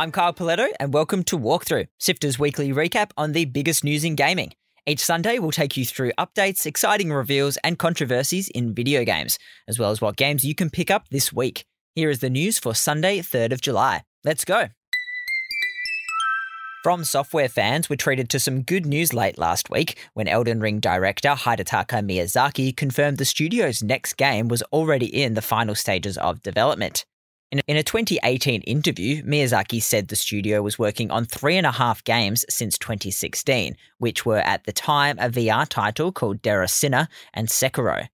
I'm Kyle Pauletto, and welcome to Walkthrough, Sifter's weekly recap on the biggest news in gaming. Each Sunday, we'll take you through updates, exciting reveals, and controversies in video games, as well as what games you can pick up this week. Here is the news for Sunday, 3rd of July. Let's go. From Software fans, we're treated to some good news late last week when Elden Ring director Hidetaka Miyazaki confirmed the studio's next game was already in the final stages of development. In a 2018 interview, Miyazaki said the studio was working on three and a half games since 2016, which were at the time a VR title called Déraciné and Sekiro.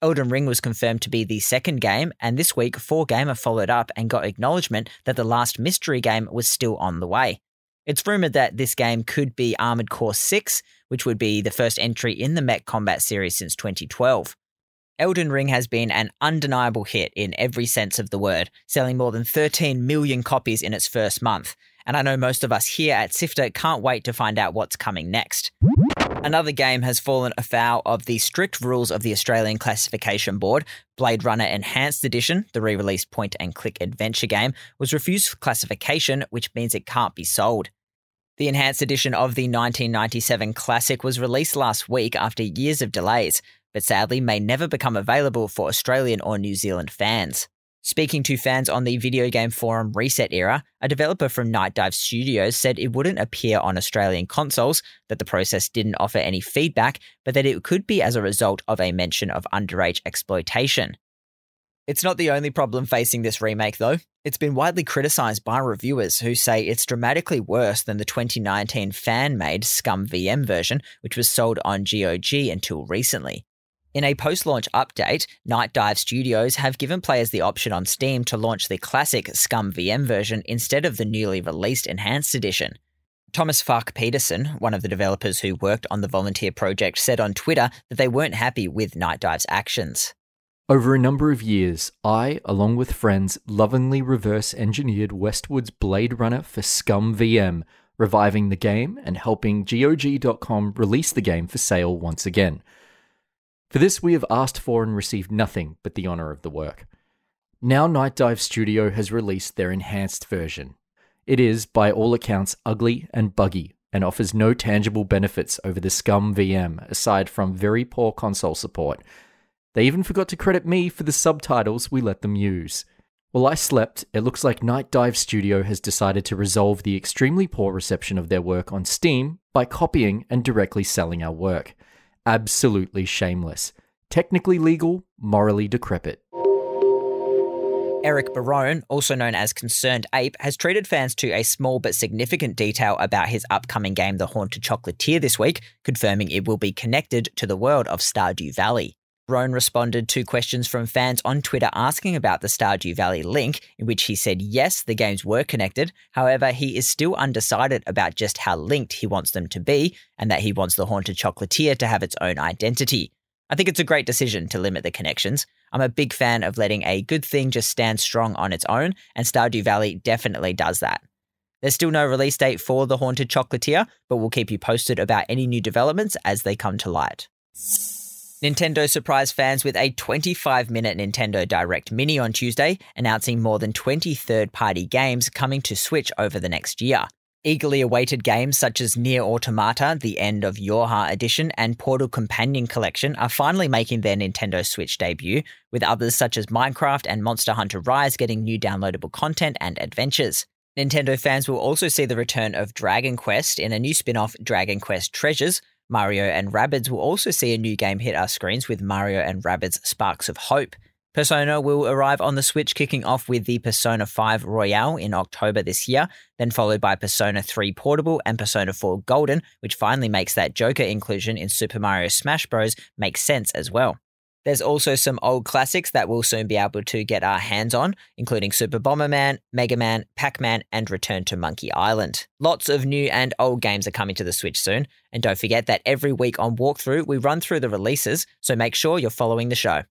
Elden Ring was confirmed to be the second game, and this week, 4Gamer followed up and got acknowledgement that the last mystery game was still on the way. It's rumored that this game could be Armored Core 6, which would be the first entry in the mech combat series since 2012. Elden Ring has been an undeniable hit in every sense of the word, selling more than 13 million copies in its first month. And I know most of us here at Sifter can't wait to find out what's coming next. Another game has fallen afoul of the strict rules of the Australian Classification Board. Blade Runner Enhanced Edition, the re released point and click adventure game, was refused classification, which means it can't be sold. The enhanced edition of the 1997 classic was released last week after years of delays but sadly may never become available for Australian or New Zealand fans. Speaking to fans on the video game forum ResetEra, a developer from Nightdive Studios said it wouldn't appear on Australian consoles, that the process didn't offer any feedback, but that it could be as a result of a mention of underage exploitation. It's not the only problem facing this remake, though. It's been widely criticised by reviewers who say it's dramatically worse than the 2019 fan made ScummVM version, which was sold on GOG until recently. In a post launch update, Nightdive Studios have given players the option on Steam to launch the classic ScummVM version instead of the newly released Enhanced Edition. Thomas Fach-Pedersen, one of the developers who worked on the volunteer project, said on Twitter that they weren't happy with Nightdive's actions. Over a number of years, I, along with friends, lovingly reverse engineered Westwood's Blade Runner for ScummVM, reviving the game and helping GOG.com release the game for sale once again. For this, we have asked for and received nothing but the honour of the work. Now, Nightdive Studio has released their enhanced version. It is, by all accounts, ugly and buggy and offers no tangible benefits over the ScummVM aside from very poor console support. They even forgot to credit me for the subtitles we let them use. While I slept, it looks like Nightdive Studio has decided to resolve the extremely poor reception of their work on Steam by copying and directly selling our work absolutely shameless. Technically legal, morally decrepit. Eric Barone, also known as ConcernedApe, has treated fans to a small but significant detail about his upcoming game, The Haunted Chocolatier, this week, confirming it will be connected to the world of Stardew Valley. Barone responded to questions from fans on Twitter asking about the Stardew Valley link, in which he said yes, the games were connected. However, he is still undecided about just how linked he wants them to be, and that he wants the Haunted Chocolatier to have its own identity. I think it's a great decision to limit the connections. I'm a big fan of letting a good thing just stand strong on its own, and Stardew Valley definitely does that. There's still no release date for the Haunted Chocolatier, but we'll keep you posted about any new developments as they come to light. Nintendo surprised fans with a 25 minute Nintendo Direct Mini on Tuesday, announcing more than 20 third party games coming to Switch over the next year. Eagerly awaited games such as Nier Automata, the End of Yorha Edition, and Portal Companion Collection are finally making their Nintendo Switch debut, with others such as Minecraft and Monster Hunter Rise getting new downloadable content and adventures. Nintendo fans will also see the return of Dragon Quest in a new spin off, Dragon Quest Treasures, Mario and Rabbids will also see a new game hit our screens with Mario and Rabbids Sparks of Hope. Persona will arrive on the Switch, kicking off with the Persona 5 Royale in October this year, then followed by Persona 3 Portable and Persona 4 Golden, which finally makes that Joker inclusion in Super Mario Smash Bros. make sense as well. There's also some old classics that we'll soon be able to get our hands on, including Super Bomberman, Mega Man, Pac Man, and Return to Monkey Island. Lots of new and old games are coming to the Switch soon, and don't forget that every week on Walkthrough, we run through the releases, so make sure you're following the show.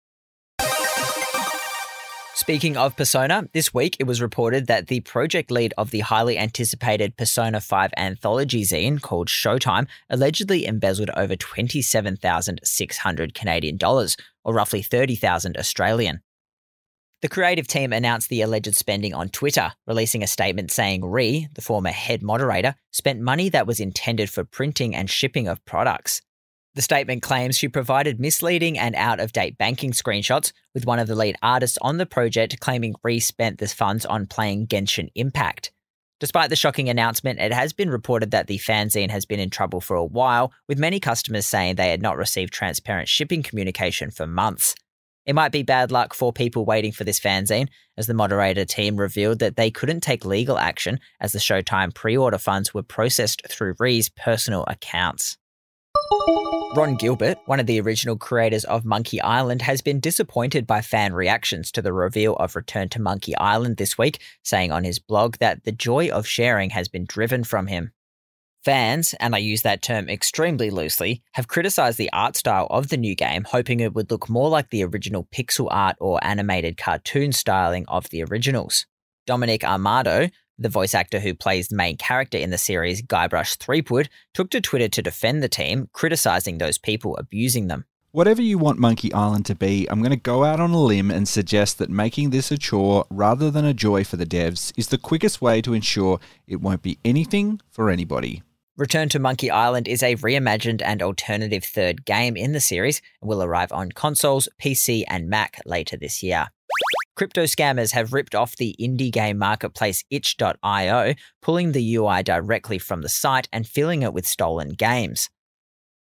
Speaking of Persona, this week it was reported that the project lead of the highly anticipated Persona 5 anthology zine called Showtime allegedly embezzled over 27,600 Canadian dollars, or roughly 30,000 Australian. The creative team announced the alleged spending on Twitter, releasing a statement saying Ree, the former head moderator, spent money that was intended for printing and shipping of products. The statement claims she provided misleading and out of date banking screenshots, with one of the lead artists on the project claiming Ree spent the funds on playing Genshin Impact. Despite the shocking announcement, it has been reported that the fanzine has been in trouble for a while, with many customers saying they had not received transparent shipping communication for months. It might be bad luck for people waiting for this fanzine, as the moderator team revealed that they couldn't take legal action as the Showtime pre order funds were processed through Ree's personal accounts. Ron Gilbert, one of the original creators of Monkey Island, has been disappointed by fan reactions to the reveal of Return to Monkey Island this week, saying on his blog that the joy of sharing has been driven from him. Fans, and I use that term extremely loosely, have criticised the art style of the new game, hoping it would look more like the original pixel art or animated cartoon styling of the originals. Dominic Armato, the voice actor who plays the main character in the series, Guybrush Threepwood, took to Twitter to defend the team, criticising those people abusing them. Whatever you want Monkey Island to be, I'm going to go out on a limb and suggest that making this a chore rather than a joy for the devs is the quickest way to ensure it won't be anything for anybody. Return to Monkey Island is a reimagined and alternative third game in the series and will arrive on consoles, PC, and Mac later this year. Crypto scammers have ripped off the indie game marketplace itch.io, pulling the UI directly from the site and filling it with stolen games.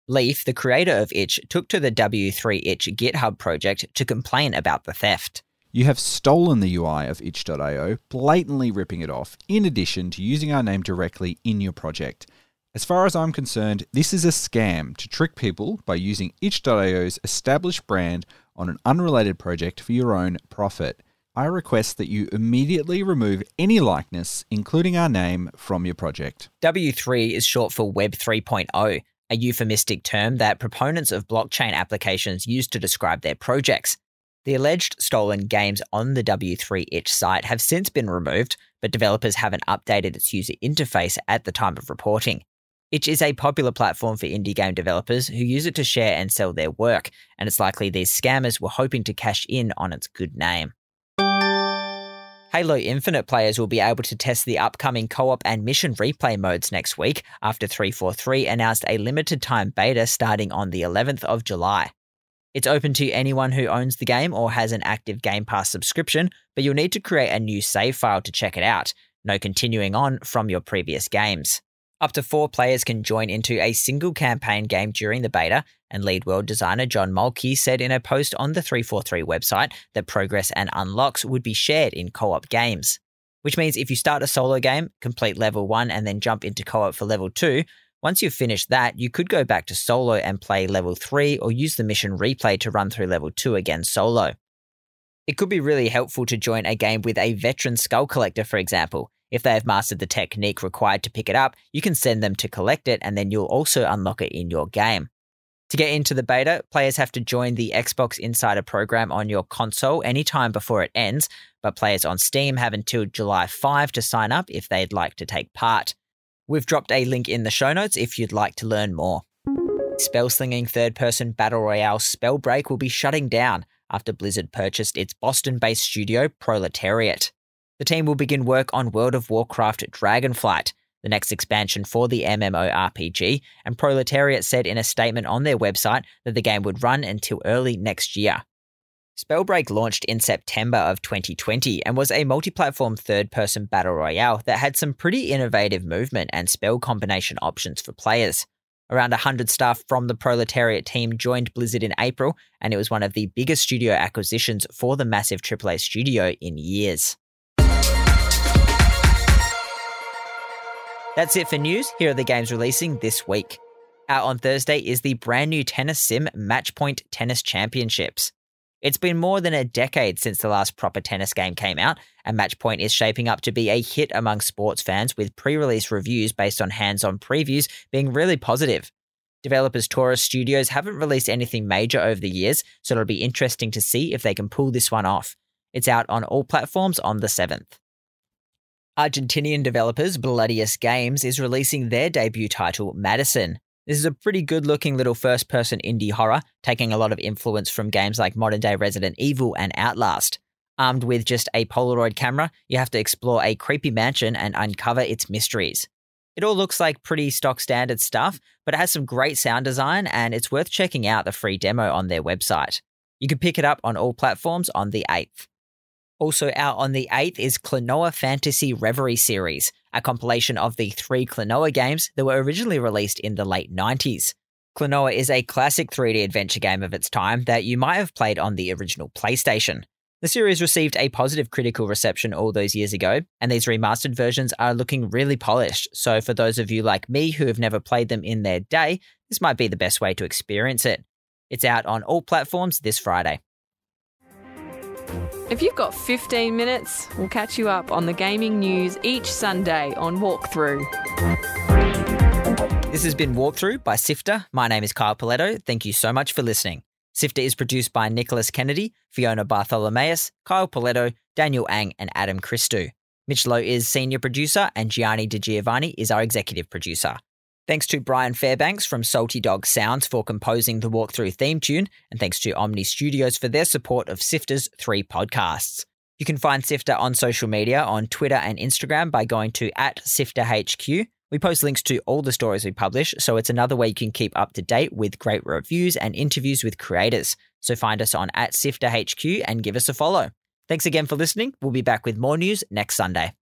Leaf, the creator of Itch, took to the W3 Itch GitHub project to complain about the theft. You have stolen the UI of itch.io, blatantly ripping it off, in addition to using our name directly in your project. As far as I'm concerned, this is a scam to trick people by using itch.io's established brand on an unrelated project for your own profit. I request that you immediately remove any likeness, including our name, from your project. W3 is short for Web 3.0, a euphemistic term that proponents of blockchain applications use to describe their projects. The alleged stolen games on the W3 Itch site have since been removed, but developers haven't updated its user interface at the time of reporting. Itch is a popular platform for indie game developers who use it to share and sell their work, and it's likely these scammers were hoping to cash in on its good name. Halo Infinite players will be able to test the upcoming co op and mission replay modes next week after 343 announced a limited time beta starting on the 11th of July. It's open to anyone who owns the game or has an active Game Pass subscription, but you'll need to create a new save file to check it out. No continuing on from your previous games. Up to four players can join into a single campaign game during the beta, and lead world designer John Mulkey said in a post on the 343 website that progress and unlocks would be shared in co op games. Which means if you start a solo game, complete level 1, and then jump into co op for level 2, once you've finished that, you could go back to solo and play level 3 or use the mission replay to run through level 2 again solo. It could be really helpful to join a game with a veteran skull collector, for example. If they have mastered the technique required to pick it up, you can send them to collect it and then you'll also unlock it in your game. To get into the beta, players have to join the Xbox Insider program on your console anytime before it ends, but players on Steam have until July 5 to sign up if they'd like to take part. We've dropped a link in the show notes if you'd like to learn more. Spellslinging third person battle royale Spellbreak will be shutting down after Blizzard purchased its Boston based studio Proletariat. The team will begin work on World of Warcraft Dragonflight, the next expansion for the MMORPG, and Proletariat said in a statement on their website that the game would run until early next year. Spellbreak launched in September of 2020 and was a multi platform third person battle royale that had some pretty innovative movement and spell combination options for players. Around 100 staff from the Proletariat team joined Blizzard in April, and it was one of the biggest studio acquisitions for the massive AAA studio in years. That's it for news. Here are the games releasing this week. Out on Thursday is the brand new tennis sim Matchpoint Tennis Championships. It's been more than a decade since the last proper tennis game came out, and Matchpoint is shaping up to be a hit among sports fans with pre release reviews based on hands on previews being really positive. Developers Torus Studios haven't released anything major over the years, so it'll be interesting to see if they can pull this one off. It's out on all platforms on the 7th. Argentinian developers Bloodious Games is releasing their debut title, Madison. This is a pretty good looking little first person indie horror, taking a lot of influence from games like modern day Resident Evil and Outlast. Armed with just a Polaroid camera, you have to explore a creepy mansion and uncover its mysteries. It all looks like pretty stock standard stuff, but it has some great sound design and it's worth checking out the free demo on their website. You can pick it up on all platforms on the 8th. Also out on the 8th is Klonoa Phantasy Reverie Series, a compilation of the three Klonoa games that were originally released in the late 90s. Klonoa is a classic 3D adventure game of its time that you might have played on the original PlayStation. The series received a positive critical reception all those years ago, and these remastered versions are looking really polished. So, for those of you like me who have never played them in their day, this might be the best way to experience it. It's out on all platforms this Friday. If you've got 15 minutes, we'll catch you up on the gaming news each Sunday on Walkthrough. This has been Walkthrough by Sifter. My name is Kyle Pauletto. Thank you so much for listening. Sifter is produced by Nicholas Kennedy, Fiona Bartholomaeus, Kyle Pauletto, Daniel Ang, and Adam Christou. Mitch Loh is senior producer, and Gianni Di Giovanni is our executive producer. Thanks to Brian Fairbanks from Salty Dog Sounds for composing the walkthrough theme tune, and thanks to Omny Studios for their support of Sifter's three podcasts. You can find Sifter on social media on Twitter and Instagram by going to at SifterHQ. We post links to all the stories we publish, so it's another way you can keep up to date with great reviews and interviews with creators. So find us on at SifterHQ and give us a follow. Thanks again for listening. We'll be back with more news next Sunday.